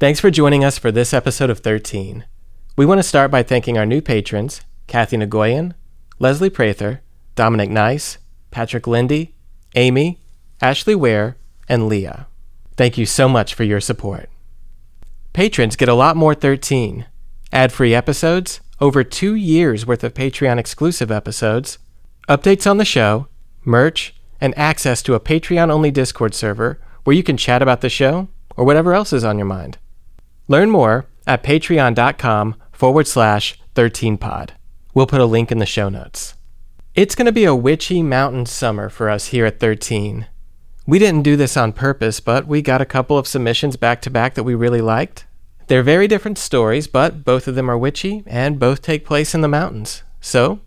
Thanks for joining us for this episode of 13. We want to start by thanking our new patrons Kathy Nagoyan, Leslie Prather, Dominic Nice, Patrick Lindy, Amy, Ashley Ware, and Leah. Thank you so much for your support. Patrons get a lot more 13 ad free episodes, over two years worth of Patreon exclusive episodes, updates on the show, merch, and access to a Patreon only Discord server where you can chat about the show or whatever else is on your mind. Learn more at patreon.com forward slash 13pod. We'll put a link in the show notes. It's going to be a witchy mountain summer for us here at 13. We didn't do this on purpose, but we got a couple of submissions back to back that we really liked. They're very different stories, but both of them are witchy and both take place in the mountains. So,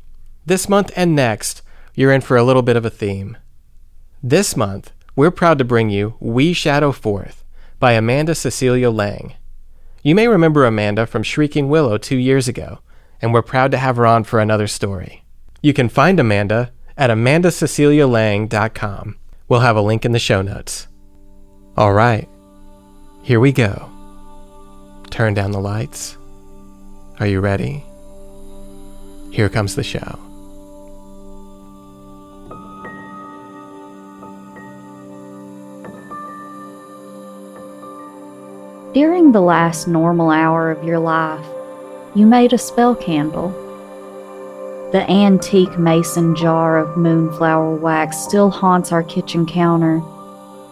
this month and next, you're in for a little bit of a theme. This month, we're proud to bring you We Shadow Forth by Amanda Cecilia Lang. You may remember Amanda from Shrieking Willow two years ago, and we're proud to have her on for another story. You can find Amanda at amandacecilialang.com. We'll have a link in the show notes. All right, here we go. Turn down the lights. Are you ready? Here comes the show. During the last normal hour of your life, you made a spell candle. The antique mason jar of moonflower wax still haunts our kitchen counter,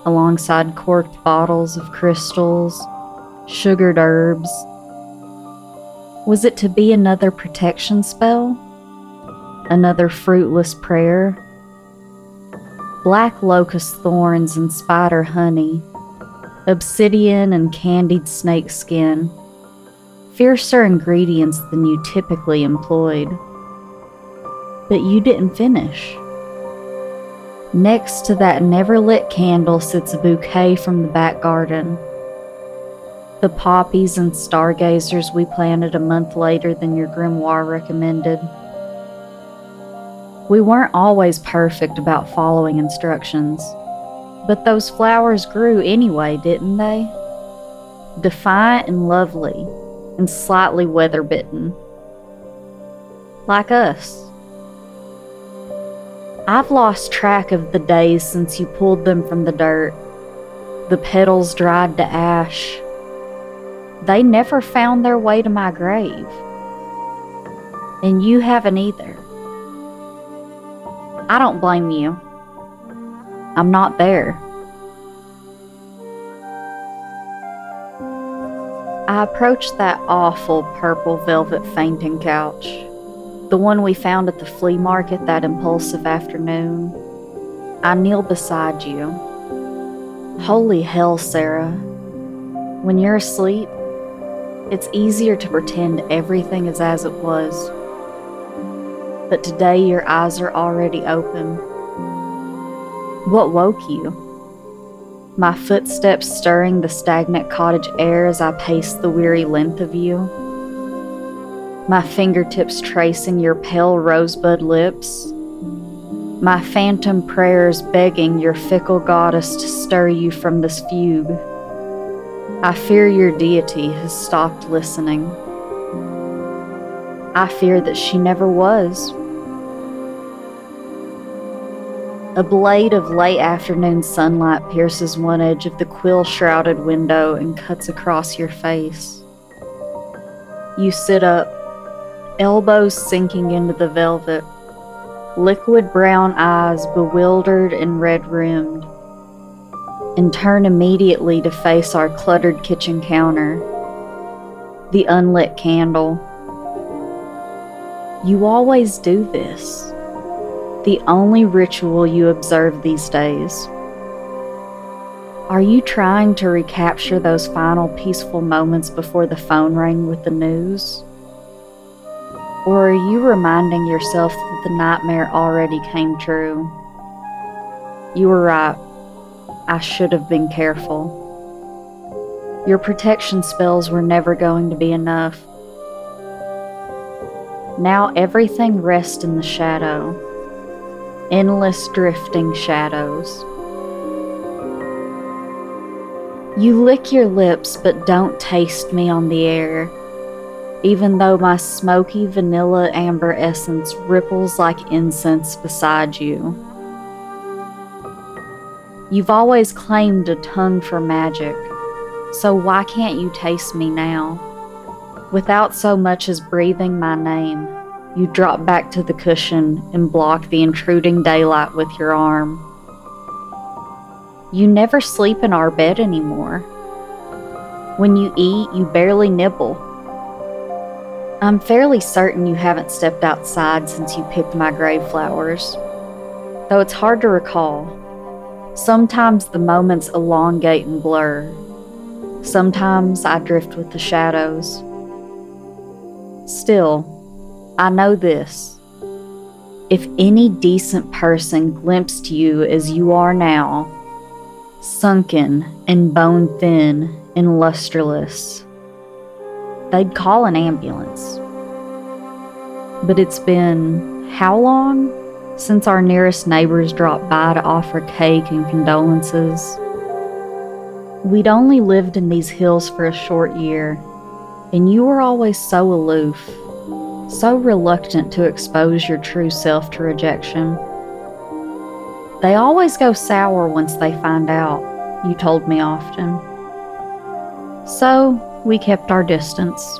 alongside corked bottles of crystals, sugared herbs. Was it to be another protection spell? Another fruitless prayer? Black locust thorns and spider honey obsidian, and candied snake skin, fiercer ingredients than you typically employed. But you didn't finish. Next to that never lit candle sits a bouquet from the back garden. The poppies and stargazers we planted a month later than your grimoire recommended. We weren't always perfect about following instructions. But those flowers grew anyway, didn't they? Defiant and lovely, and slightly weather bitten. Like us. I've lost track of the days since you pulled them from the dirt. The petals dried to ash. They never found their way to my grave. And you haven't either. I don't blame you. I'm not there. I approached that awful purple velvet fainting couch, the one we found at the flea market that impulsive afternoon. I kneel beside you. Holy hell, Sarah. When you're asleep, it's easier to pretend everything is as it was. But today your eyes are already open what woke you? My footsteps stirring the stagnant cottage air as I paced the weary length of you. My fingertips tracing your pale rosebud lips. My phantom prayers begging your fickle goddess to stir you from this fugue. I fear your deity has stopped listening. I fear that she never was. A blade of late afternoon sunlight pierces one edge of the quill shrouded window and cuts across your face. You sit up, elbows sinking into the velvet, liquid brown eyes bewildered and red rimmed, and turn immediately to face our cluttered kitchen counter, the unlit candle. You always do this the only ritual you observe these days? Are you trying to recapture those final peaceful moments before the phone rang with the news? Or are you reminding yourself that the nightmare already came true? You were right. I should have been careful. Your protection spells were never going to be enough. Now everything rests in the shadow endless drifting shadows. You lick your lips, but don't taste me on the air, even though my smoky vanilla amber essence ripples like incense beside you. You've always claimed a tongue for magic, so why can't you taste me now? Without so much as breathing my name, you drop back to the cushion and block the intruding daylight with your arm. You never sleep in our bed anymore. When you eat, you barely nibble. I'm fairly certain you haven't stepped outside since you picked my grave flowers, though it's hard to recall. Sometimes the moments elongate and blur. Sometimes I drift with the shadows. Still, I know this. If any decent person glimpsed you as you are now, sunken and bone thin and lusterless, they'd call an ambulance. But it's been how long since our nearest neighbors dropped by to offer cake and condolences? We'd only lived in these hills for a short year, and you were always so aloof so reluctant to expose your true self to rejection. They always go sour once they find out, you told me often. So we kept our distance.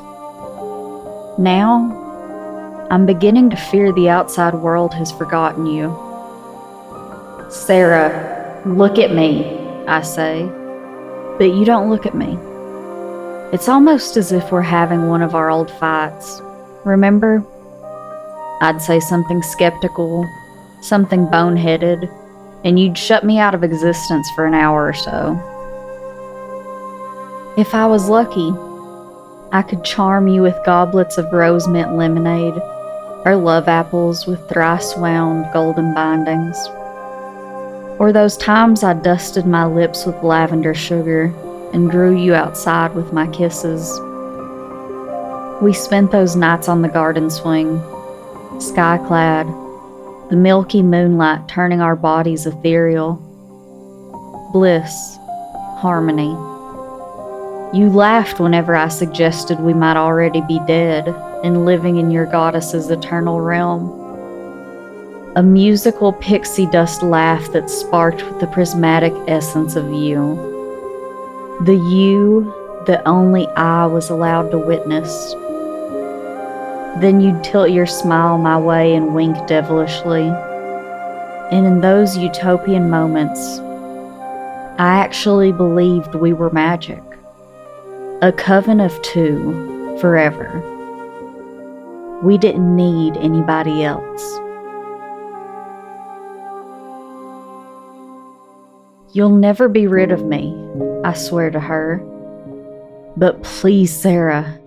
Now, I'm beginning to fear the outside world has forgotten you. Sarah, look at me, I say, but you don't look at me. It's almost as if we're having one of our old fights remember? I'd say something skeptical, something boneheaded, and you'd shut me out of existence for an hour or so. If I was lucky, I could charm you with goblets of rose mint lemonade or love apples with thrice wound golden bindings. Or those times I dusted my lips with lavender sugar and drew you outside with my kisses. We spent those nights on the garden swing, sky clad, the milky moonlight turning our bodies ethereal. Bliss, harmony. You laughed whenever I suggested we might already be dead and living in your goddess's eternal realm. A musical pixie dust laugh that sparked with the prismatic essence of you. The you that only I was allowed to witness. Then you'd tilt your smile my way and wink devilishly. And in those utopian moments, I actually believed we were magic. A coven of two, forever. We didn't need anybody else. You'll never be rid of me, I swear to her. But please, Sarah,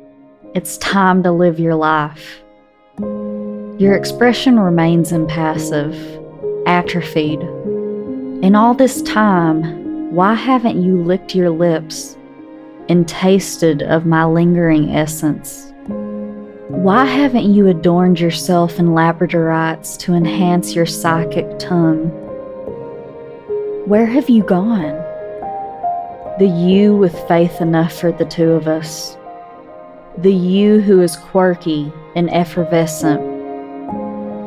it's time to live your life. Your expression remains impassive, atrophied. In all this time, why haven't you licked your lips and tasted of my lingering essence? Why haven't you adorned yourself in labradorites to enhance your psychic tongue? Where have you gone? The you with faith enough for the two of us the you who is quirky and effervescent,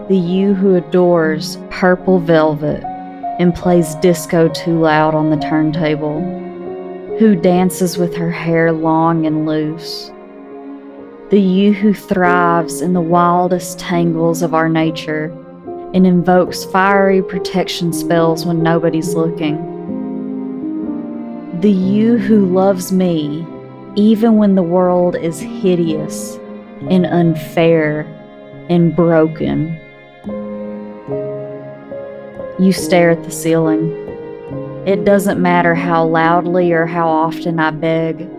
the you who adores purple velvet and plays disco too loud on the turntable, who dances with her hair long and loose, the you who thrives in the wildest tangles of our nature and invokes fiery protection spells when nobody's looking, the you who loves me even when the world is hideous and unfair and broken. You stare at the ceiling. It doesn't matter how loudly or how often I beg.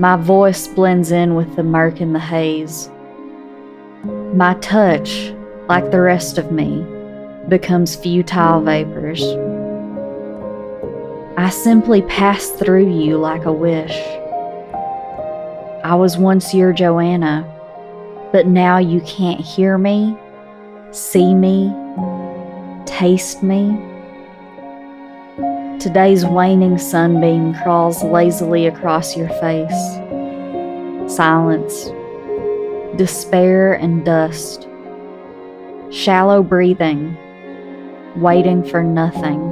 My voice blends in with the murk and the haze. My touch, like the rest of me, becomes futile vapors. I simply pass through you like a wish. I was once your Joanna, but now you can't hear me, see me, taste me. Today's waning sunbeam crawls lazily across your face. Silence, despair, and dust. Shallow breathing, waiting for nothing.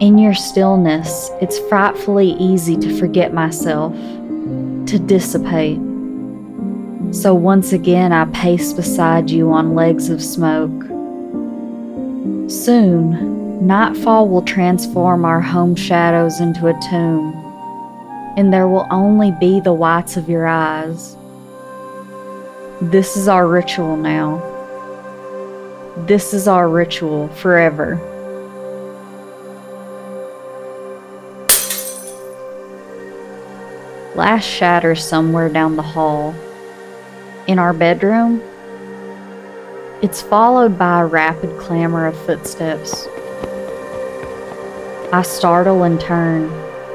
In your stillness, it's frightfully easy to forget myself, to dissipate. So once again, I pace beside you on legs of smoke. Soon, nightfall will transform our home shadows into a tomb, and there will only be the whites of your eyes. This is our ritual now. This is our ritual forever. Glass shatters somewhere down the hall. In our bedroom, it's followed by a rapid clamor of footsteps. I startle and turn,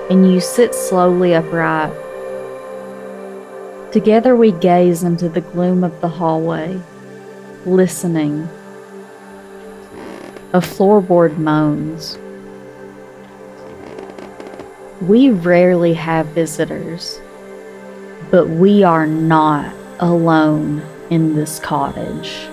and you sit slowly upright. Together we gaze into the gloom of the hallway, listening. A floorboard moans. We rarely have visitors, but we are not alone in this cottage.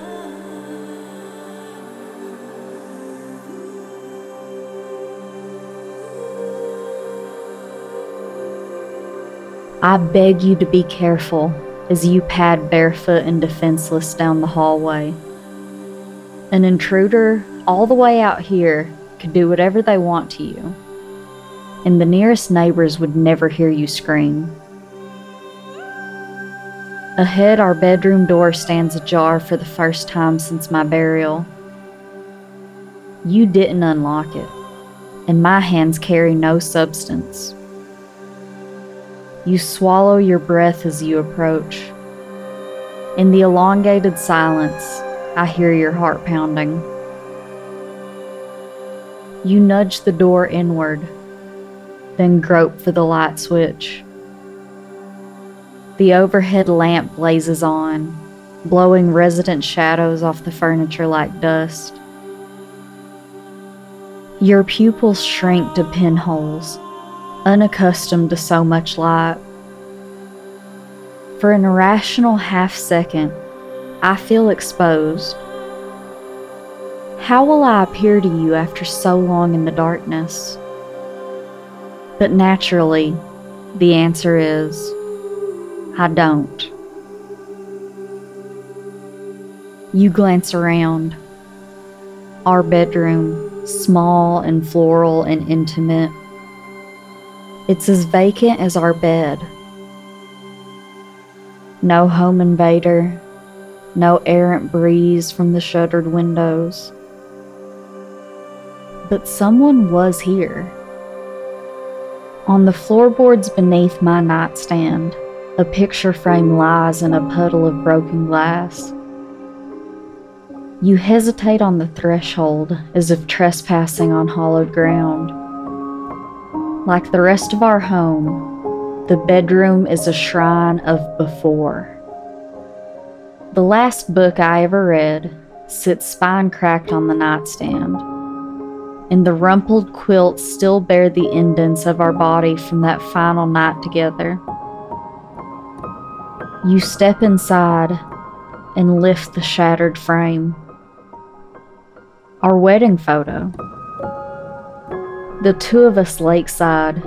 I beg you to be careful as you pad barefoot and defenseless down the hallway. An intruder all the way out here could do whatever they want to you, and the nearest neighbors would never hear you scream. Ahead, our bedroom door stands ajar for the first time since my burial. You didn't unlock it, and my hands carry no substance. You swallow your breath as you approach. In the elongated silence, I hear your heart pounding. You nudge the door inward, then grope for the light switch. The overhead lamp blazes on, blowing resident shadows off the furniture like dust. Your pupils shrink to pinholes unaccustomed to so much light. For an irrational half second, I feel exposed. How will I appear to you after so long in the darkness? But naturally, the answer is I don't. You glance around. Our bedroom, small and floral and intimate, it's as vacant as our bed. No home invader, no errant breeze from the shuttered windows. But someone was here. On the floorboards beneath my nightstand, a picture frame lies in a puddle of broken glass. You hesitate on the threshold as if trespassing on hollowed ground. Like the rest of our home, the bedroom is a shrine of before. The last book I ever read sits spine cracked on the nightstand, and the rumpled quilts still bear the indents of our body from that final night together. You step inside and lift the shattered frame. Our wedding photo the two of us lakeside,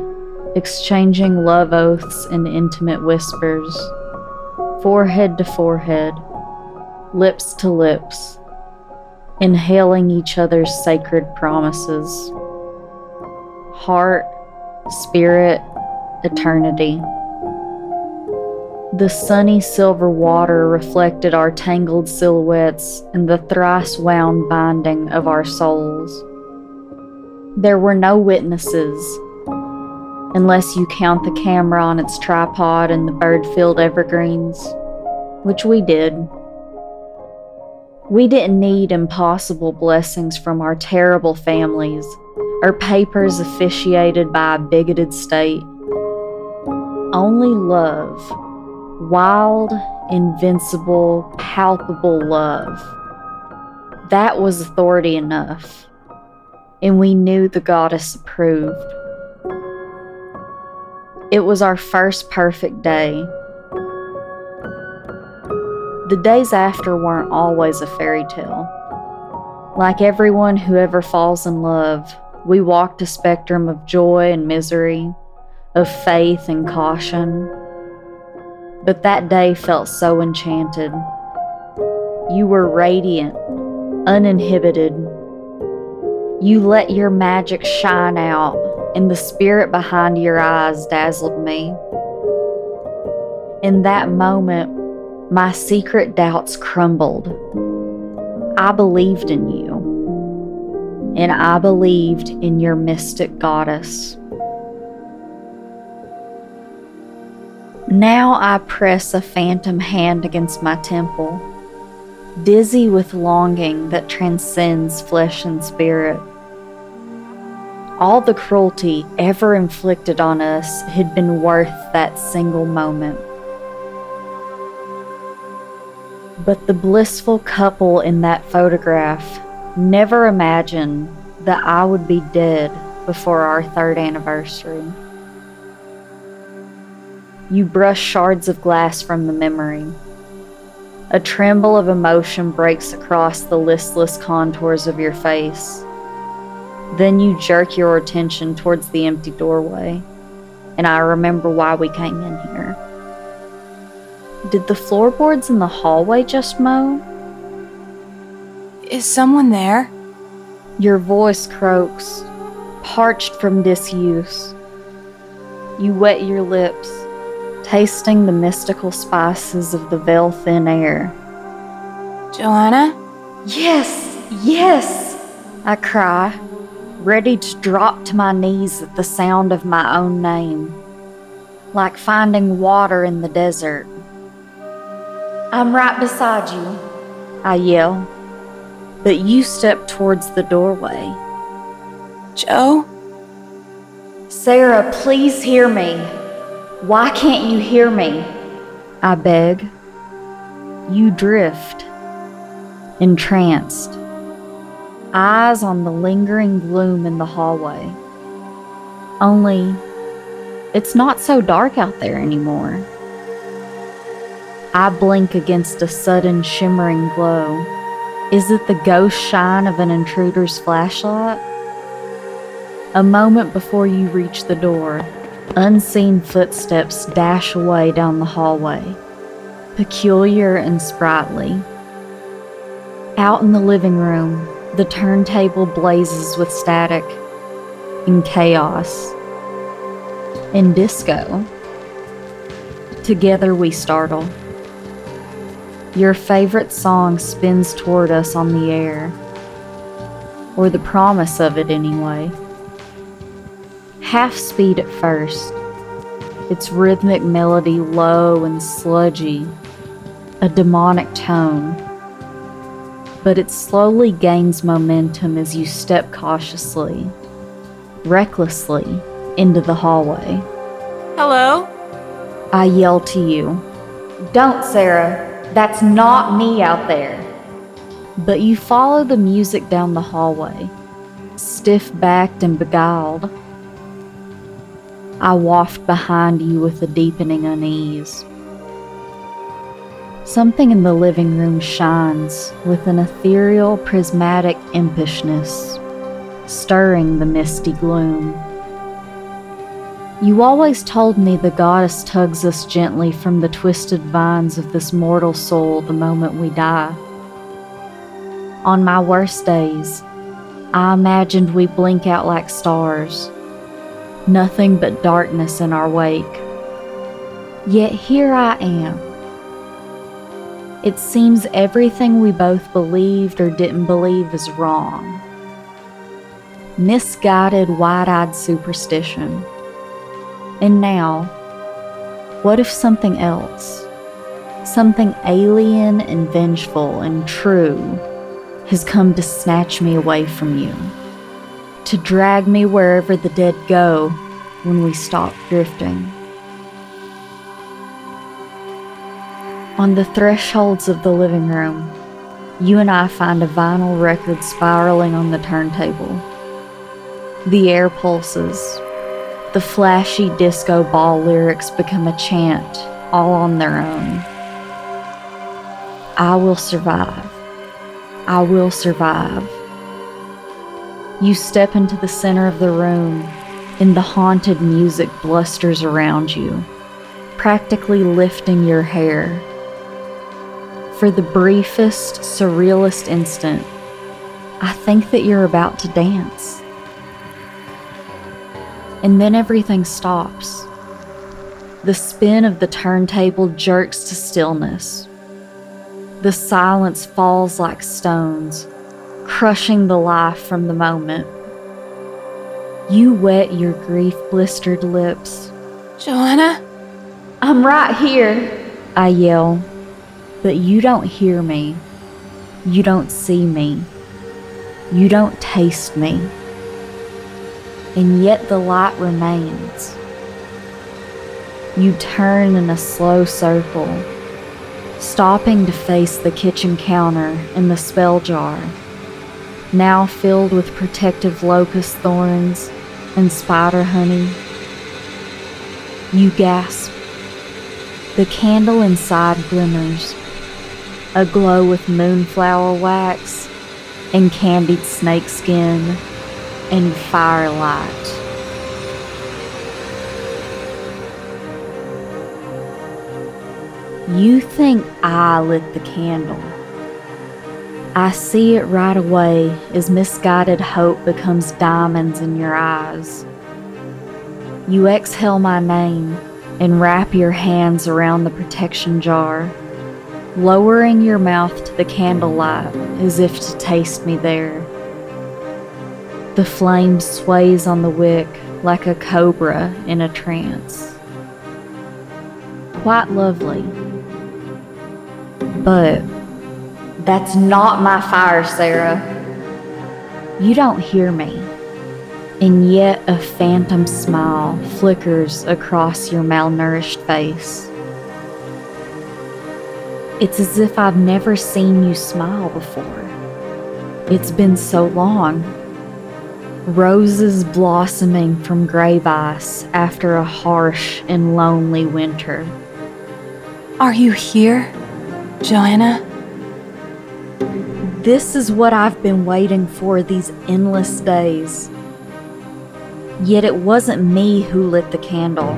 exchanging love oaths and intimate whispers, forehead to forehead, lips to lips, inhaling each other's sacred promises. Heart, spirit, eternity. The sunny silver water reflected our tangled silhouettes and the thrice wound binding of our souls. There were no witnesses, unless you count the camera on its tripod and the bird filled evergreens, which we did. We didn't need impossible blessings from our terrible families or papers officiated by a bigoted state. Only love, wild, invincible, palpable love. That was authority enough and we knew the goddess approved. It was our first perfect day. The days after weren't always a fairy tale. Like everyone who ever falls in love, we walked a spectrum of joy and misery, of faith and caution. But that day felt so enchanted. You were radiant, uninhibited. You let your magic shine out, and the spirit behind your eyes dazzled me. In that moment, my secret doubts crumbled. I believed in you, and I believed in your mystic goddess. Now I press a phantom hand against my temple, dizzy with longing that transcends flesh and spirit. All the cruelty ever inflicted on us had been worth that single moment. But the blissful couple in that photograph never imagined that I would be dead before our third anniversary. You brush shards of glass from the memory. A tremble of emotion breaks across the listless contours of your face. Then you jerk your attention towards the empty doorway, and I remember why we came in here. Did the floorboards in the hallway just moan? Is someone there? Your voice croaks, parched from disuse. You wet your lips, tasting the mystical spices of the veil thin air. Joanna? Yes, yes, I cry, ready to drop to my knees at the sound of my own name, like finding water in the desert. I'm right beside you, I yell, but you step towards the doorway. Joe? Sarah, please hear me. Why can't you hear me? I beg. You drift, entranced, eyes on the lingering gloom in the hallway. Only, it's not so dark out there anymore. I blink against a sudden shimmering glow. Is it the ghost shine of an intruder's flashlight? A moment before you reach the door, unseen footsteps dash away down the hallway, peculiar and sprightly. Out in the living room, the turntable blazes with static and chaos and disco. Together we startle. Your favorite song spins toward us on the air, or the promise of it anyway. Half speed at first, its rhythmic melody low and sludgy, a demonic tone. But it slowly gains momentum as you step cautiously, recklessly, into the hallway. Hello? I yell to you, Don't, Sarah! That's not me out there. But you follow the music down the hallway, stiff backed and beguiled. I waft behind you with a deepening unease. Something in the living room shines with an ethereal, prismatic impishness, stirring the misty gloom. You always told me the goddess tugs us gently from the twisted vines of this mortal soul the moment we die. On my worst days, I imagined we blink out like stars, nothing but darkness in our wake. Yet here I am. It seems everything we both believed or didn't believe is wrong. Misguided, wide eyed superstition. And now, what if something else, something alien and vengeful and true, has come to snatch me away from you, to drag me wherever the dead go when we stop drifting? On the thresholds of the living room, you and I find a vinyl record spiraling on the turntable. The air pulses. The flashy disco ball lyrics become a chant all on their own. I will survive. I will survive. You step into the center of the room, and the haunted music blusters around you, practically lifting your hair. For the briefest, surrealist instant, I think that you're about to dance. And then everything stops. The spin of the turntable jerks to stillness. The silence falls like stones, crushing the life from the moment. You wet your grief blistered lips. Joanna? I'm right here, I yell. But you don't hear me. You don't see me. You don't taste me. And yet the light remains. You turn in a slow circle, stopping to face the kitchen counter and the spell jar, now filled with protective locust thorns and spider honey. You gasp. The candle inside glimmers, aglow with moonflower wax and candied snakeskin and firelight. You think I lit the candle. I see it right away as misguided hope becomes diamonds in your eyes. You exhale my name and wrap your hands around the protection jar, lowering your mouth to the candlelight as if to taste me there. The flame sways on the wick like a cobra in a trance. Quite lovely. But that's not my fire, Sarah. You don't hear me. And yet a phantom smile flickers across your malnourished face. It's as if I've never seen you smile before. It's been so long. Roses blossoming from grave ice after a harsh and lonely winter. Are you here, Joanna? This is what I've been waiting for these endless days. Yet it wasn't me who lit the candle.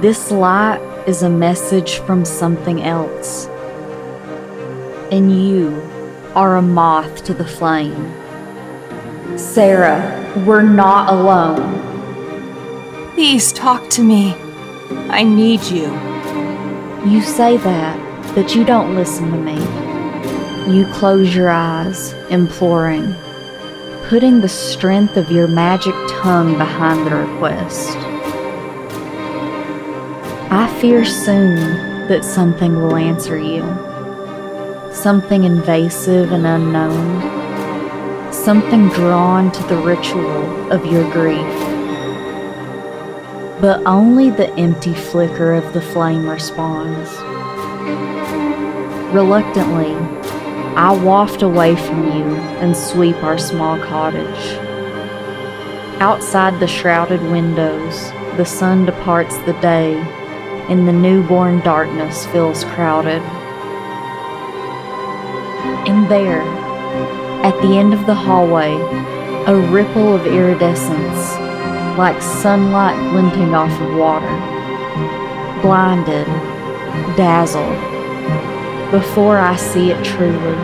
This light is a message from something else. And you are a moth to the flame. Sarah, we're not alone. Please talk to me. I need you. You say that, but you don't listen to me. You close your eyes, imploring, putting the strength of your magic tongue behind the request. I fear soon that something will answer you. Something invasive and unknown. Something drawn to the ritual of your grief. But only the empty flicker of the flame responds. Reluctantly, I waft away from you and sweep our small cottage. Outside the shrouded windows, the sun departs the day, and the newborn darkness feels crowded. And there, at the end of the hallway, a ripple of iridescence, like sunlight glinting off of water. Blinded, dazzled, before I see it truly,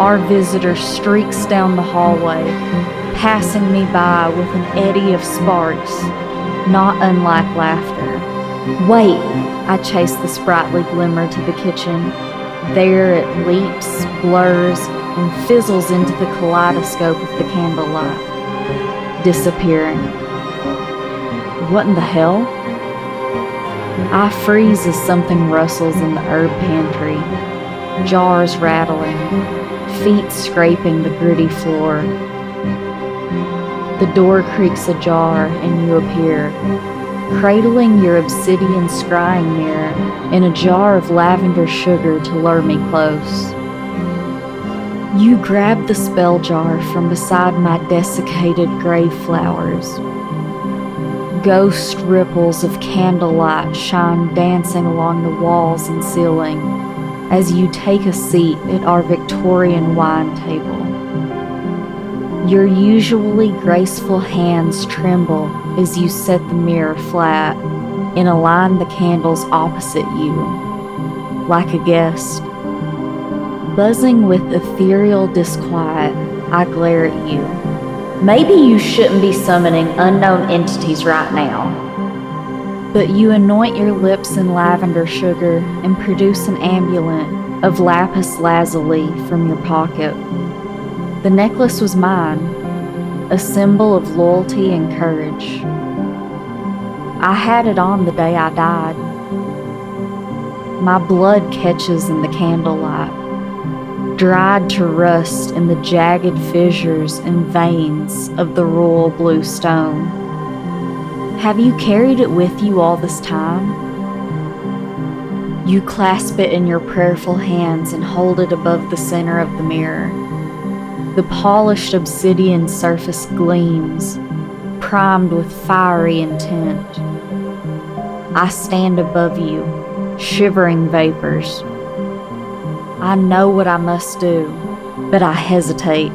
our visitor streaks down the hallway, passing me by with an eddy of sparks, not unlike laughter. Wait! I chase the sprightly glimmer to the kitchen. There it leaps, blurs, and fizzles into the kaleidoscope of the candlelight, disappearing. What in the hell? I freeze as something rustles in the herb pantry, jars rattling, feet scraping the gritty floor. The door creaks ajar and you appear, cradling your obsidian scrying mirror in a jar of lavender sugar to lure me close. You grab the spell jar from beside my desiccated grave flowers. Ghost ripples of candlelight shine dancing along the walls and ceiling as you take a seat at our Victorian wine table. Your usually graceful hands tremble as you set the mirror flat and align the candles opposite you, like a guest. Buzzing with ethereal disquiet, I glare at you. Maybe you shouldn't be summoning unknown entities right now. But you anoint your lips in lavender sugar and produce an amulet of lapis lazuli from your pocket. The necklace was mine, a symbol of loyalty and courage. I had it on the day I died. My blood catches in the candlelight dried to rust in the jagged fissures and veins of the royal blue stone. Have you carried it with you all this time? You clasp it in your prayerful hands and hold it above the center of the mirror. The polished obsidian surface gleams, primed with fiery intent. I stand above you, shivering vapors, I know what I must do, but I hesitate,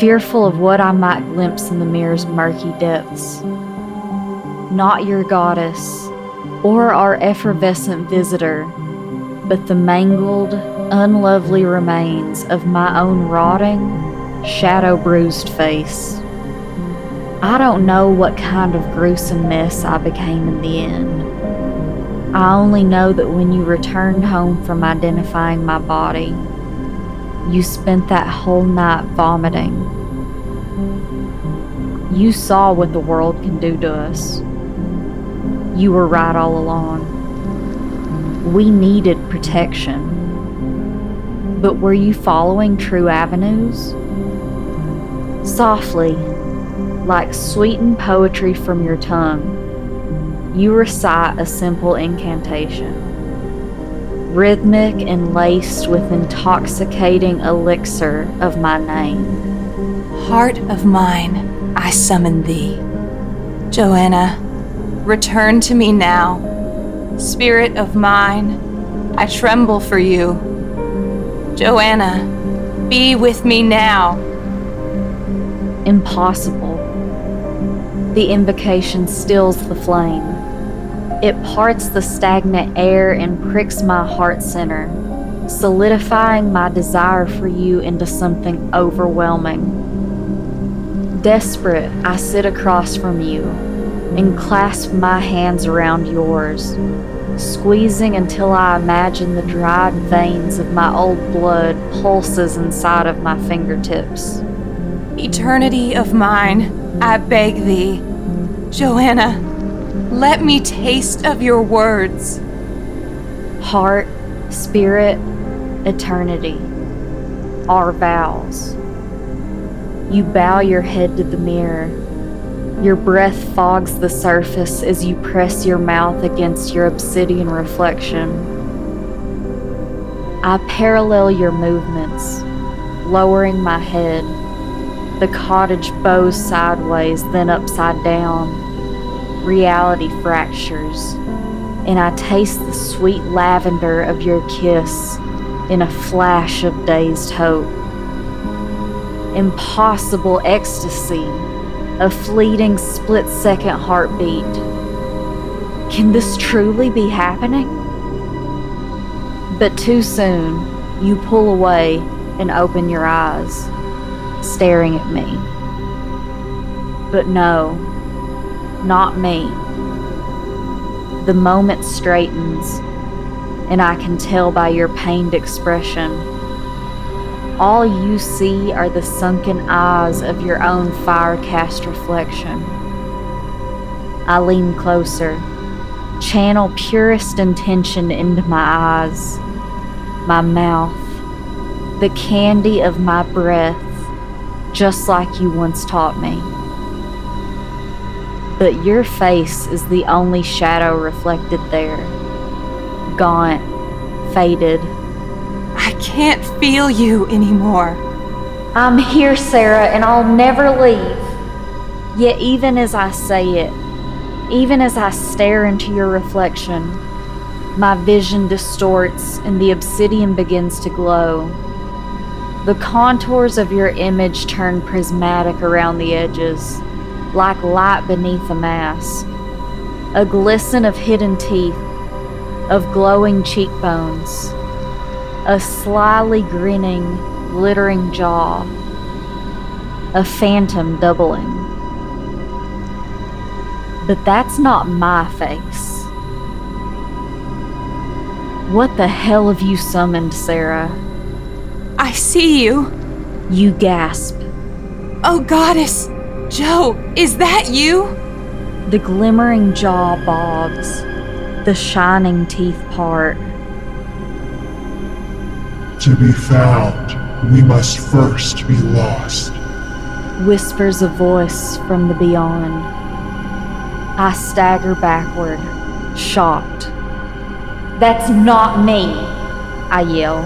fearful of what I might glimpse in the mirror's murky depths. Not your goddess, or our effervescent visitor, but the mangled, unlovely remains of my own rotting, shadow bruised face. I don't know what kind of gruesome mess I became in the end. I only know that when you returned home from identifying my body, you spent that whole night vomiting. You saw what the world can do to us. You were right all along. We needed protection. But were you following true avenues? Softly, like sweetened poetry from your tongue, you recite a simple incantation, rhythmic and laced with intoxicating elixir of my name. Heart of mine, I summon thee. Joanna, return to me now. Spirit of mine, I tremble for you. Joanna, be with me now. Impossible. The invocation stills the flame. It parts the stagnant air and pricks my heart center, solidifying my desire for you into something overwhelming. Desperate, I sit across from you and clasp my hands around yours, squeezing until I imagine the dried veins of my old blood pulses inside of my fingertips. Eternity of mine, I beg thee, Joanna, let me taste of your words. Heart, spirit, eternity. Our vows. You bow your head to the mirror. Your breath fogs the surface as you press your mouth against your obsidian reflection. I parallel your movements, lowering my head. The cottage bows sideways, then upside down reality fractures, and I taste the sweet lavender of your kiss in a flash of dazed hope. Impossible ecstasy, a fleeting split second heartbeat. Can this truly be happening? But too soon, you pull away and open your eyes, staring at me. But no, not me. The moment straightens, and I can tell by your pained expression. All you see are the sunken eyes of your own fire cast reflection. I lean closer, channel purest intention into my eyes, my mouth, the candy of my breath, just like you once taught me but your face is the only shadow reflected there. Gaunt, faded. I can't feel you anymore. I'm here, Sarah, and I'll never leave. Yet, even as I say it, even as I stare into your reflection, my vision distorts and the obsidian begins to glow. The contours of your image turn prismatic around the edges, like light beneath a mask. A glisten of hidden teeth, of glowing cheekbones, a slyly grinning, glittering jaw, a phantom doubling. But that's not my face. What the hell have you summoned, Sarah? I see you. You gasp. Oh, goddess! Joe, is that you? The glimmering jaw bobs, the shining teeth part. To be found, we must first be lost. Whispers a voice from the beyond. I stagger backward, shocked. That's not me, I yell.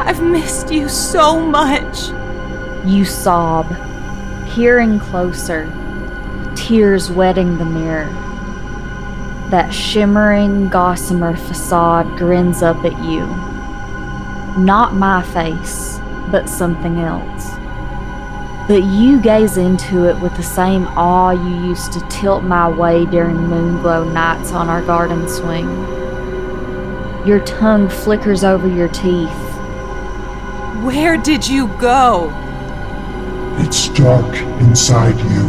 I've missed you so much. You sob, peering closer, tears wetting the mirror. That shimmering gossamer facade grins up at you. Not my face, but something else. But you gaze into it with the same awe you used to tilt my way during moonglow nights on our garden swing. Your tongue flickers over your teeth. Where did you go? It's dark inside you.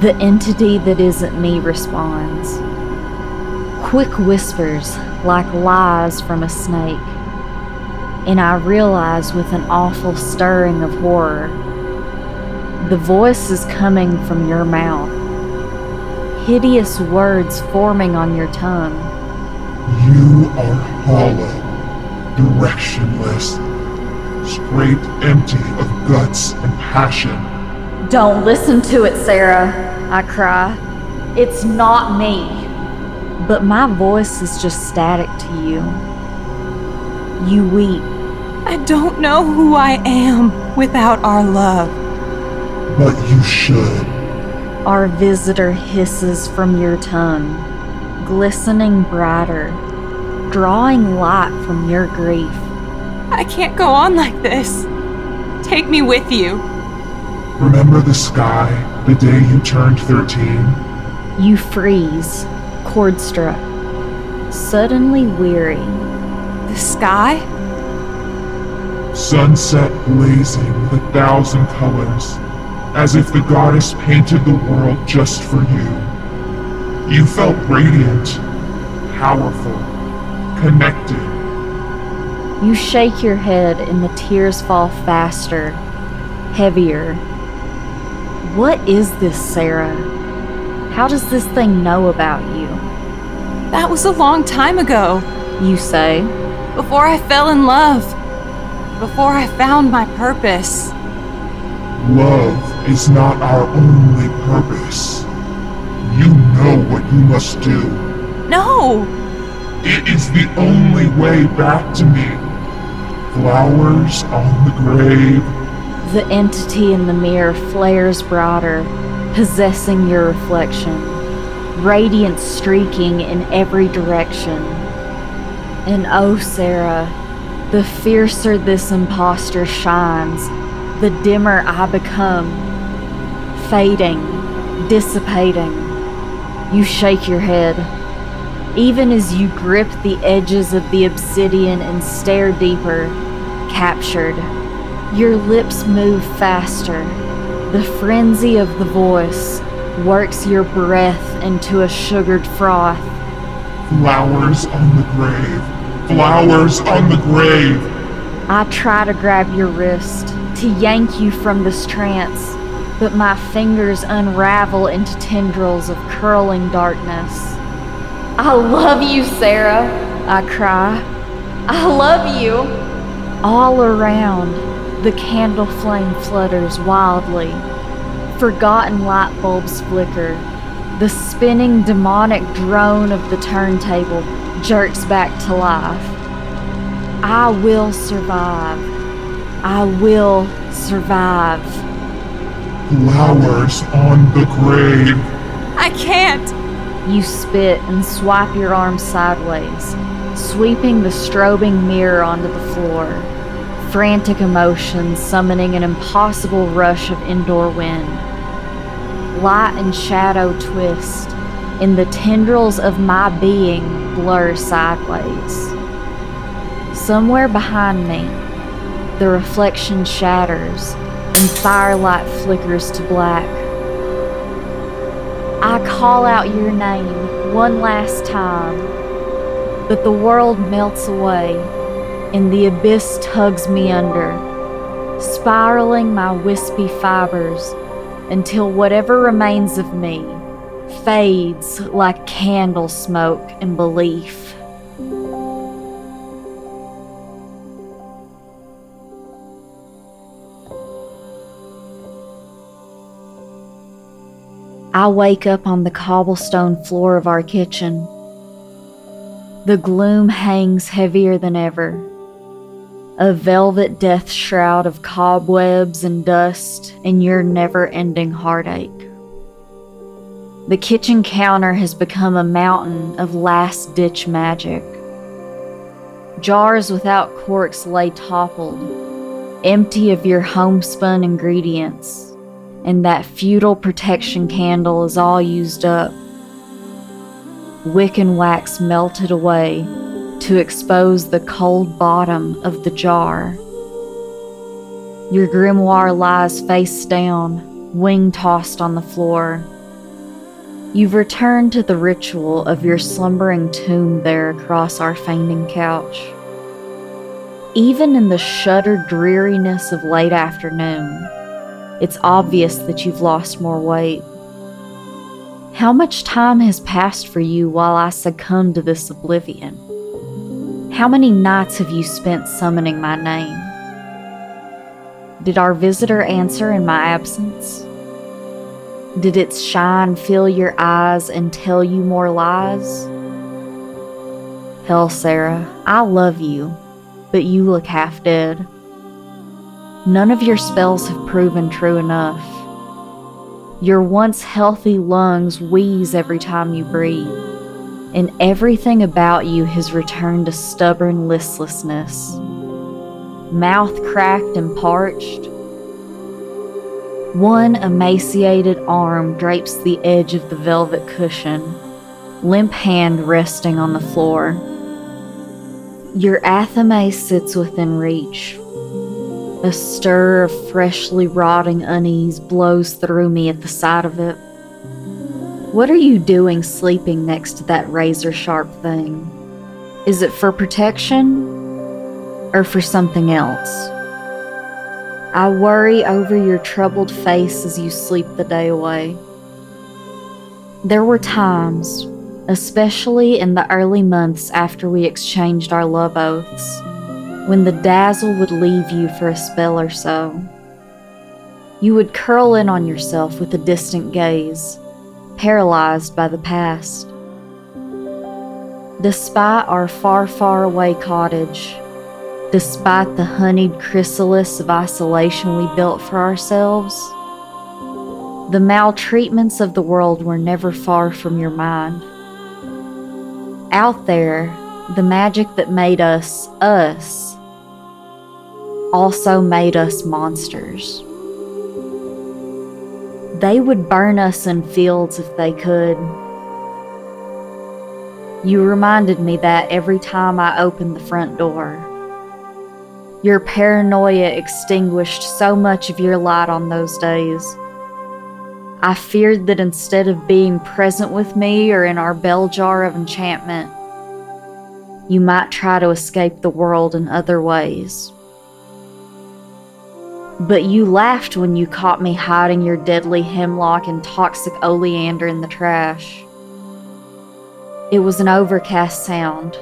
The entity that isn't me responds. Quick whispers, like lies from a snake. And I realize with an awful stirring of horror the voice is coming from your mouth. Hideous words forming on your tongue. You are hollow, directionless, scraped empty of guts and passion. Don't listen to it, Sarah, I cry. It's not me. But my voice is just static to you. You weep. I don't know who I am without our love. But you should. Our visitor hisses from your tongue, glistening brighter, drawing light from your grief. I can't go on like this. Take me with you. Remember the sky the day you turned 13? You freeze, cord struck, suddenly weary. The sky? Sunset blazing with a thousand colors, as if the goddess painted the world just for you. You felt radiant, powerful, connected. You shake your head and the tears fall faster, heavier. What is this, Sarah? How does this thing know about you? That was a long time ago. You say. Before I fell in love. Before I found my purpose. Love is not our only purpose. You know what you must do. No! It is the only way back to me. Flowers on the grave. The entity in the mirror flares brighter, possessing your reflection, radiance streaking in every direction. And oh, Sarah, the fiercer this impostor shines, the dimmer I become, fading, dissipating. You shake your head. Even as you grip the edges of the obsidian and stare deeper, captured. Your lips move faster. The frenzy of the voice works your breath into a sugared froth. Flowers on the grave. Flowers on the grave. I try to grab your wrist, to yank you from this trance, but my fingers unravel into tendrils of curling darkness. I love you, Sarah, I cry. I love you. All around, the candle flame flutters wildly. Forgotten light bulbs flicker. The spinning demonic drone of the turntable jerks back to life. I will survive. I will survive. Flowers on the grave. I can't. You spit and swipe your arm sideways, sweeping the strobing mirror onto the floor. Frantic emotions summoning an impossible rush of indoor wind. Light and shadow twist, and the tendrils of my being blur sideways. Somewhere behind me, the reflection shatters and firelight flickers to black. I call out your name one last time, but the world melts away and the abyss tugs me under, spiraling my wispy fibers until whatever remains of me fades like candle smoke in belief. I wake up on the cobblestone floor of our kitchen. The gloom hangs heavier than ever. A velvet death shroud of cobwebs and dust and your never ending heartache. The kitchen counter has become a mountain of last ditch magic. Jars without corks lay toppled, empty of your homespun ingredients and that futile protection candle is all used up. Wick and wax melted away to expose the cold bottom of the jar. Your grimoire lies face down, wing tossed on the floor. You've returned to the ritual of your slumbering tomb there across our fainting couch. Even in the shuttered dreariness of late afternoon, it's obvious that you've lost more weight. How much time has passed for you while I succumb to this oblivion? How many nights have you spent summoning my name? Did our visitor answer in my absence? Did its shine fill your eyes and tell you more lies? Hell, Sarah, I love you, but you look half dead. None of your spells have proven true enough. Your once healthy lungs wheeze every time you breathe, and everything about you has returned to stubborn listlessness. Mouth cracked and parched. One emaciated arm drapes the edge of the velvet cushion, limp hand resting on the floor. Your athame sits within reach, a stir of freshly rotting unease blows through me at the sight of it. What are you doing sleeping next to that razor sharp thing? Is it for protection or for something else? I worry over your troubled face as you sleep the day away. There were times, especially in the early months after we exchanged our love oaths, when the dazzle would leave you for a spell or so. You would curl in on yourself with a distant gaze, paralyzed by the past. Despite our far, far away cottage, despite the honeyed chrysalis of isolation we built for ourselves, the maltreatments of the world were never far from your mind. Out there, the magic that made us us also made us monsters. They would burn us in fields if they could. You reminded me that every time I opened the front door. Your paranoia extinguished so much of your light on those days. I feared that instead of being present with me or in our bell jar of enchantment, you might try to escape the world in other ways. But you laughed when you caught me hiding your deadly hemlock and toxic oleander in the trash. It was an overcast sound.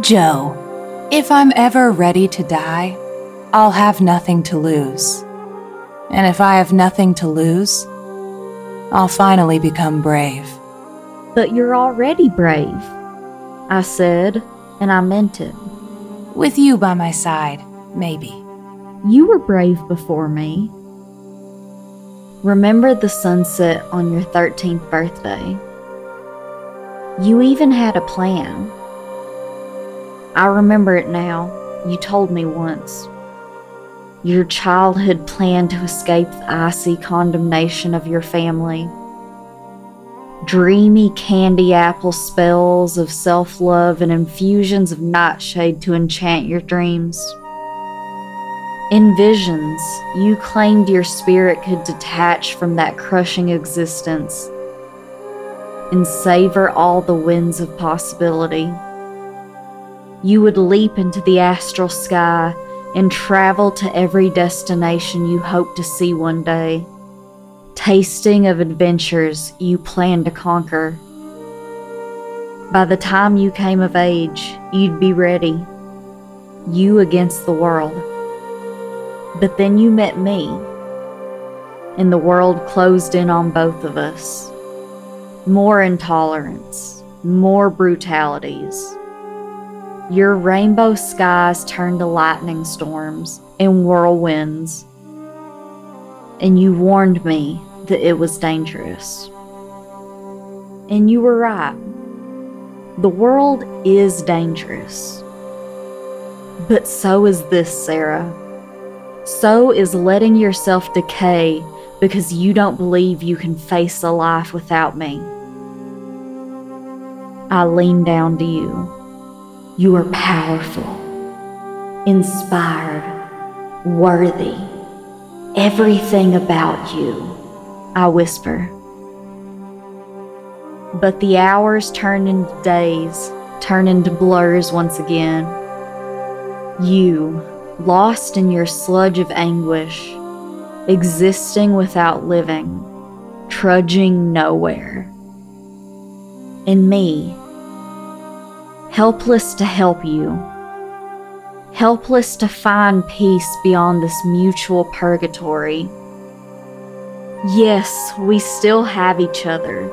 Joe, if I'm ever ready to die, I'll have nothing to lose. And if I have nothing to lose, I'll finally become brave. But you're already brave, I said, and I meant it. With you by my side, maybe. You were brave before me. Remember the sunset on your 13th birthday. You even had a plan. I remember it now. You told me once. Your childhood plan to escape the icy condemnation of your family. Dreamy candy apple spells of self love and infusions of nightshade to enchant your dreams. In visions, you claimed your spirit could detach from that crushing existence and savor all the winds of possibility. You would leap into the astral sky and travel to every destination you hope to see one day, tasting of adventures you plan to conquer. By the time you came of age, you'd be ready, you against the world. But then you met me, and the world closed in on both of us. More intolerance, more brutalities. Your rainbow skies turned to lightning storms and whirlwinds, and you warned me that it was dangerous. And you were right. The world is dangerous. But so is this, Sarah. So is letting yourself decay because you don't believe you can face a life without me. I lean down to you. You are powerful, inspired, worthy. Everything about you, I whisper. But the hours turn into days, turn into blurs once again. You, lost in your sludge of anguish, existing without living, trudging nowhere. And me, helpless to help you, helpless to find peace beyond this mutual purgatory. Yes, we still have each other,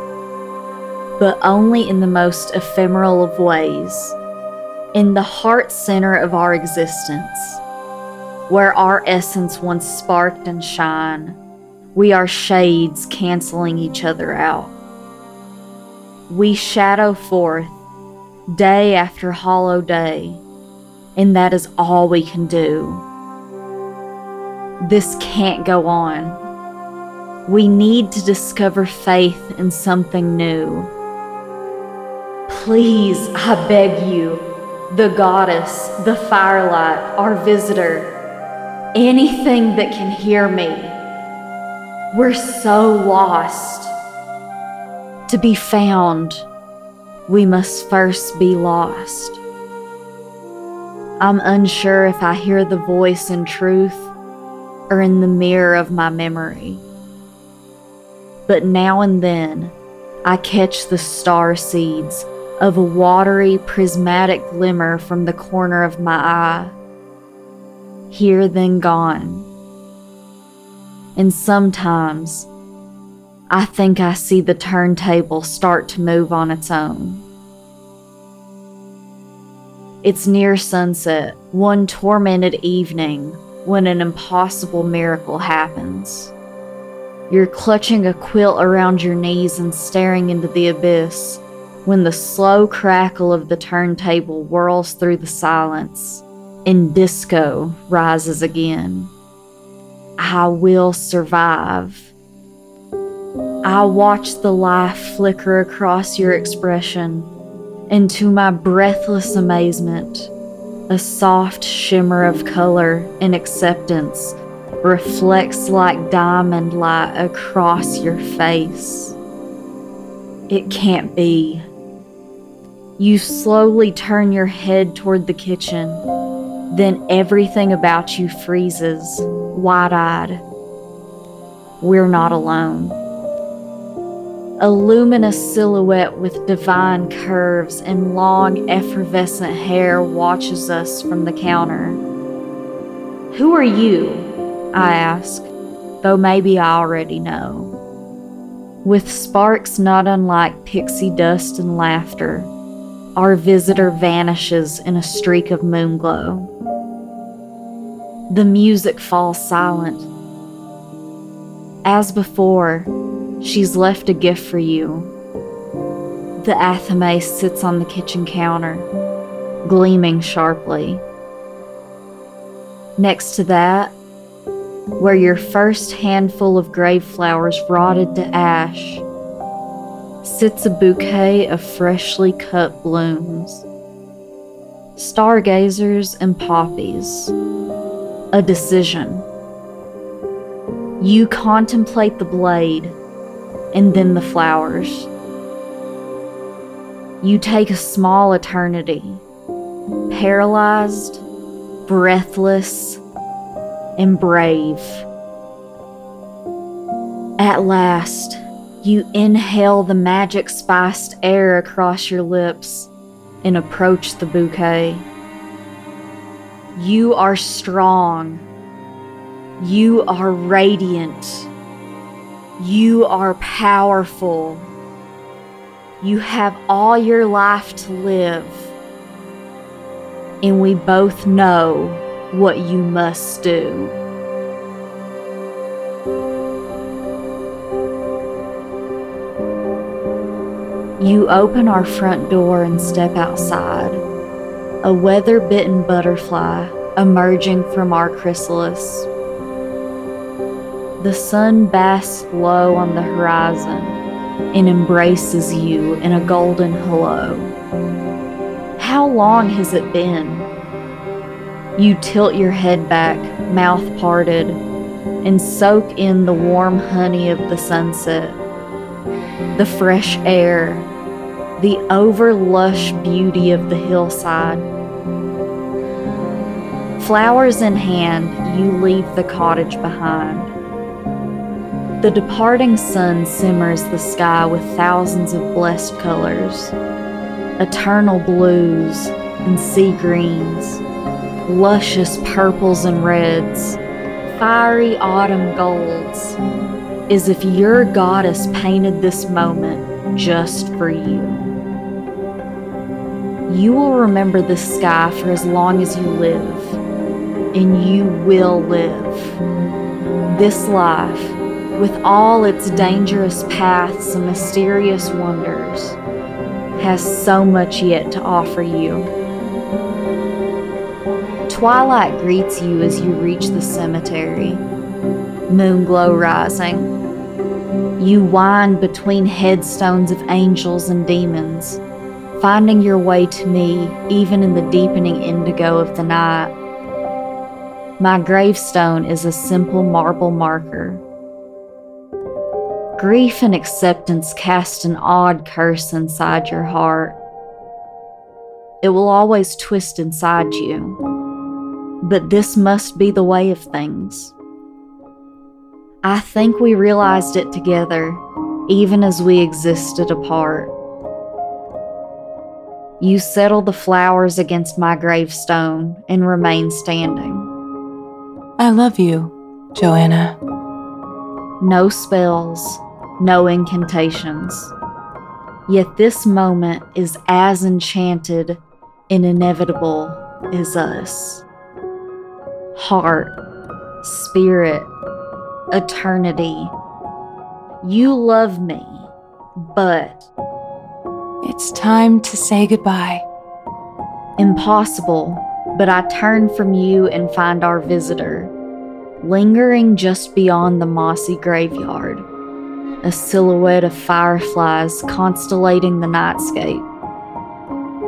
but only in the most ephemeral of ways, in the heart center of our existence, where our essence once sparked and shine. We are shades canceling each other out. We shadow forth day after hollow day, and that is all we can do. This can't go on. We need to discover faith in something new. Please, I beg you, the goddess, the firelight, our visitor, anything that can hear me. We're so lost. To be found we must first be lost. I'm unsure if I hear the voice in truth or in the mirror of my memory. But now and then, I catch the star seeds of a watery, prismatic glimmer from the corner of my eye. Here, then gone. And sometimes, I think I see the turntable start to move on its own. It's near sunset, one tormented evening, when an impossible miracle happens. You're clutching a quilt around your knees and staring into the abyss when the slow crackle of the turntable whirls through the silence and disco rises again. I will survive. I watch the life flicker across your expression, and to my breathless amazement, a soft shimmer of color and acceptance reflects like diamond light across your face. It can't be. You slowly turn your head toward the kitchen, then everything about you freezes, wide eyed. We're not alone. A luminous silhouette with divine curves and long, effervescent hair watches us from the counter. Who are you? I ask, though maybe I already know. With sparks not unlike pixie dust and laughter, our visitor vanishes in a streak of moon glow. The music falls silent. As before, she's left a gift for you. The athame sits on the kitchen counter, gleaming sharply. Next to that, where your first handful of grave flowers rotted to ash, sits a bouquet of freshly cut blooms. Stargazers and poppies. A decision. You contemplate the blade and then the flowers. You take a small eternity, paralyzed, breathless, and brave. At last, you inhale the magic spiced air across your lips and approach the bouquet. You are strong. You are radiant. You are powerful. You have all your life to live. And we both know what you must do. You open our front door and step outside, a weather bitten butterfly emerging from our chrysalis. The sun basks low on the horizon and embraces you in a golden hello. How long has it been? You tilt your head back, mouth parted, and soak in the warm honey of the sunset, the fresh air, the over lush beauty of the hillside. Flowers in hand, you leave the cottage behind. The departing sun simmers the sky with thousands of blessed colors eternal blues and sea greens, luscious purples and reds, fiery autumn golds, as if your goddess painted this moment just for you. You will remember this sky for as long as you live, and you will live. This life, with all its dangerous paths and mysterious wonders, has so much yet to offer you. Twilight greets you as you reach the cemetery, moon glow rising. You wind between headstones of angels and demons, finding your way to me even in the deepening indigo of the night. My gravestone is a simple marble marker Grief and acceptance cast an odd curse inside your heart. It will always twist inside you. But this must be the way of things. I think we realized it together, even as we existed apart. You settle the flowers against my gravestone and remain standing. I love you, Joanna. No spells, no incantations. Yet this moment is as enchanted and inevitable as us. Heart, spirit, eternity. You love me, but. It's time to say goodbye. Impossible, but I turn from you and find our visitor, lingering just beyond the mossy graveyard a silhouette of fireflies constellating the nightscape.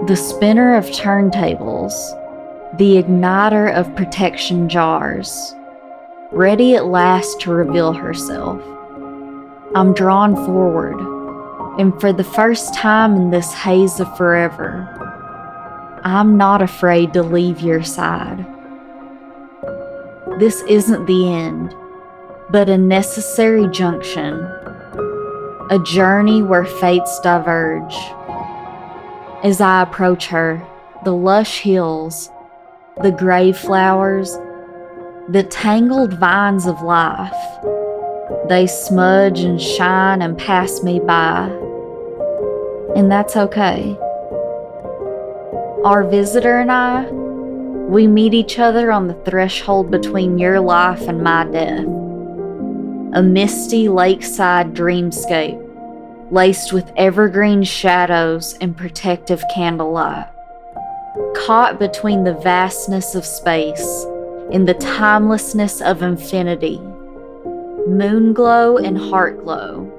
The spinner of turntables, the igniter of protection jars, ready at last to reveal herself. I'm drawn forward, and for the first time in this haze of forever, I'm not afraid to leave your side. This isn't the end, but a necessary junction a journey where fates diverge. As I approach her, the lush hills, the grave flowers, the tangled vines of life, they smudge and shine and pass me by. And that's okay. Our visitor and I, we meet each other on the threshold between your life and my death. A misty lakeside dreamscape, laced with evergreen shadows and protective candlelight. Caught between the vastness of space and the timelessness of infinity, moon glow and heart glow,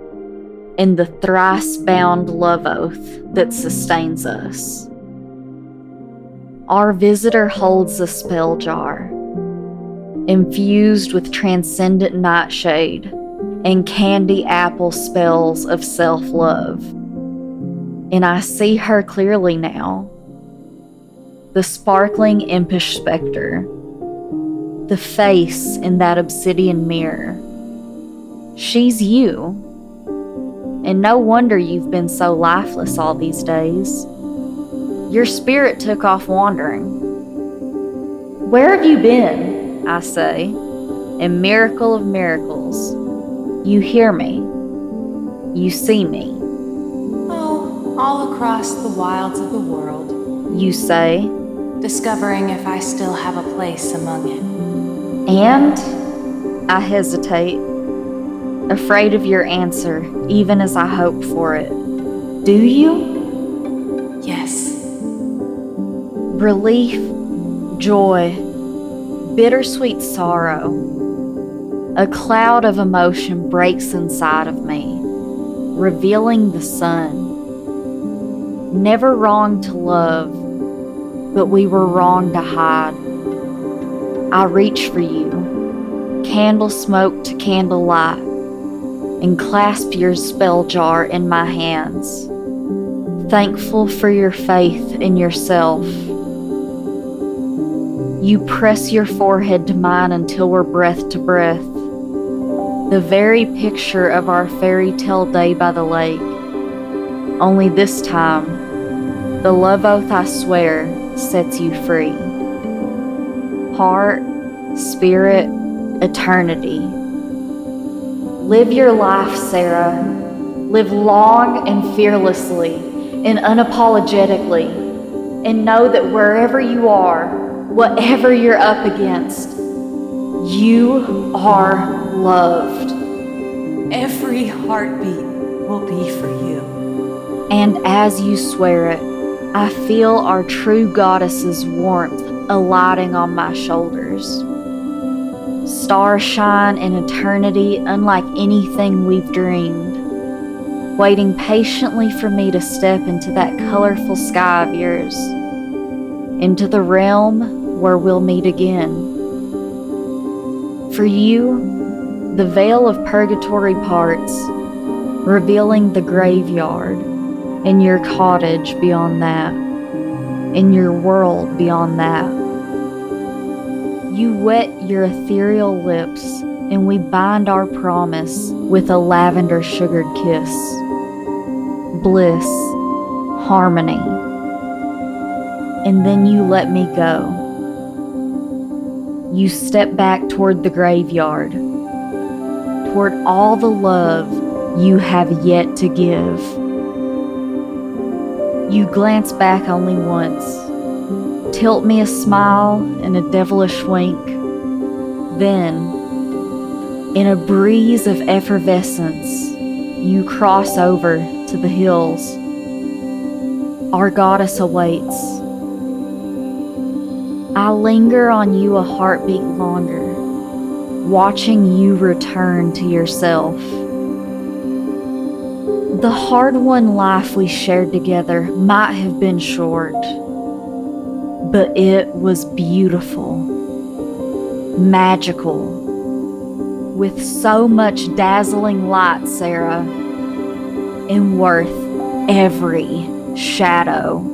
and the thrice bound love oath that sustains us. Our visitor holds a spell jar, infused with transcendent nightshade and candy apple spells of self love. And I see her clearly now the sparkling impish specter, the face in that obsidian mirror. She's you. And no wonder you've been so lifeless all these days. Your spirit took off wandering. Where have you been? I say, and miracle of miracles. You hear me. You see me. Oh, all across the wilds of the world. You say, discovering if I still have a place among it. And I hesitate, afraid of your answer, even as I hope for it. Do you? Yes. Relief, joy, bittersweet sorrow. A cloud of emotion breaks inside of me, revealing the sun. Never wrong to love, but we were wrong to hide. I reach for you, candle smoke to candle light, and clasp your spell jar in my hands, thankful for your faith in yourself. You press your forehead to mine until we're breath to breath. The very picture of our fairy tale day by the lake. Only this time, the love oath I swear sets you free. Heart, spirit, eternity. Live your life, Sarah. Live long and fearlessly and unapologetically. And know that wherever you are, whatever you're up against, you are loved. Every heartbeat will be for you. And as you swear it, I feel our true goddess's warmth alighting on my shoulders. Stars shine in eternity unlike anything we've dreamed, waiting patiently for me to step into that colorful sky of yours, into the realm where we'll meet again. For you, the veil of purgatory parts, revealing the graveyard, and your cottage beyond that, in your world beyond that. You wet your ethereal lips, and we bind our promise with a lavender sugared kiss. Bliss, harmony. And then you let me go you step back toward the graveyard, toward all the love you have yet to give. You glance back only once, tilt me a smile and a devilish wink. Then, in a breeze of effervescence, you cross over to the hills. Our goddess awaits. I linger on you a heartbeat longer, watching you return to yourself. The hard won life we shared together might have been short, but it was beautiful, magical, with so much dazzling light, Sarah, and worth every shadow.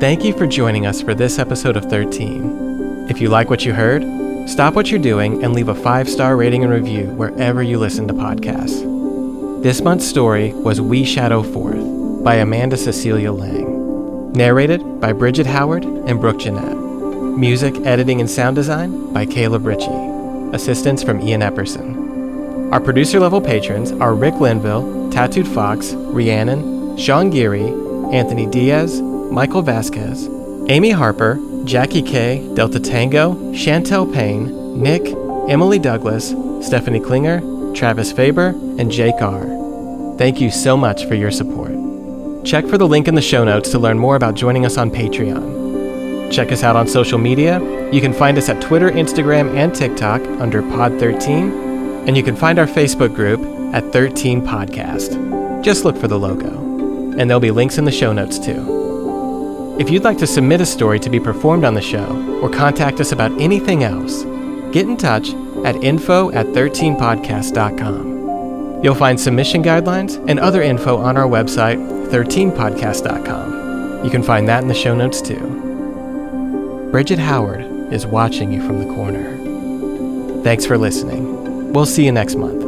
Thank you for joining us for this episode of 13. If you like what you heard, stop what you're doing and leave a five star rating and review wherever you listen to podcasts. This month's story was We Shadow Forth by Amanda Cecilia Lang. Narrated by Bridgett Howard and Brooke Jennett. Music, editing, and sound design by Caleb Ritchie. Assistance from Ian Epperson. Our producer level patrons are Rick Linville, Tattooed Fox, Rhiannon, Sean Geary, Anthony Diaz, Michael Vasquez, Amy Harper, Jackie K, Delta Tango, Chantel Payne, Nick, Emily Douglas, Stephanie Klinger, Travis Faber, and Jake R. Thank you so much for your support. Check for the link in the show notes to learn more about joining us on Patreon. Check us out on social media. You can find us at Twitter, Instagram, and TikTok under Pod13, and you can find our Facebook group at 13 Podcast. Just look for the logo, and there'll be links in the show notes too. If you'd like to submit a story to be performed on the show or contact us about anything else, get in touch at info at 13podcast.com. You'll find submission guidelines and other info on our website, 13podcast.com. You can find that in the show notes too. Bridgett Howard is watching you from the corner. Thanks for listening. We'll see you next month.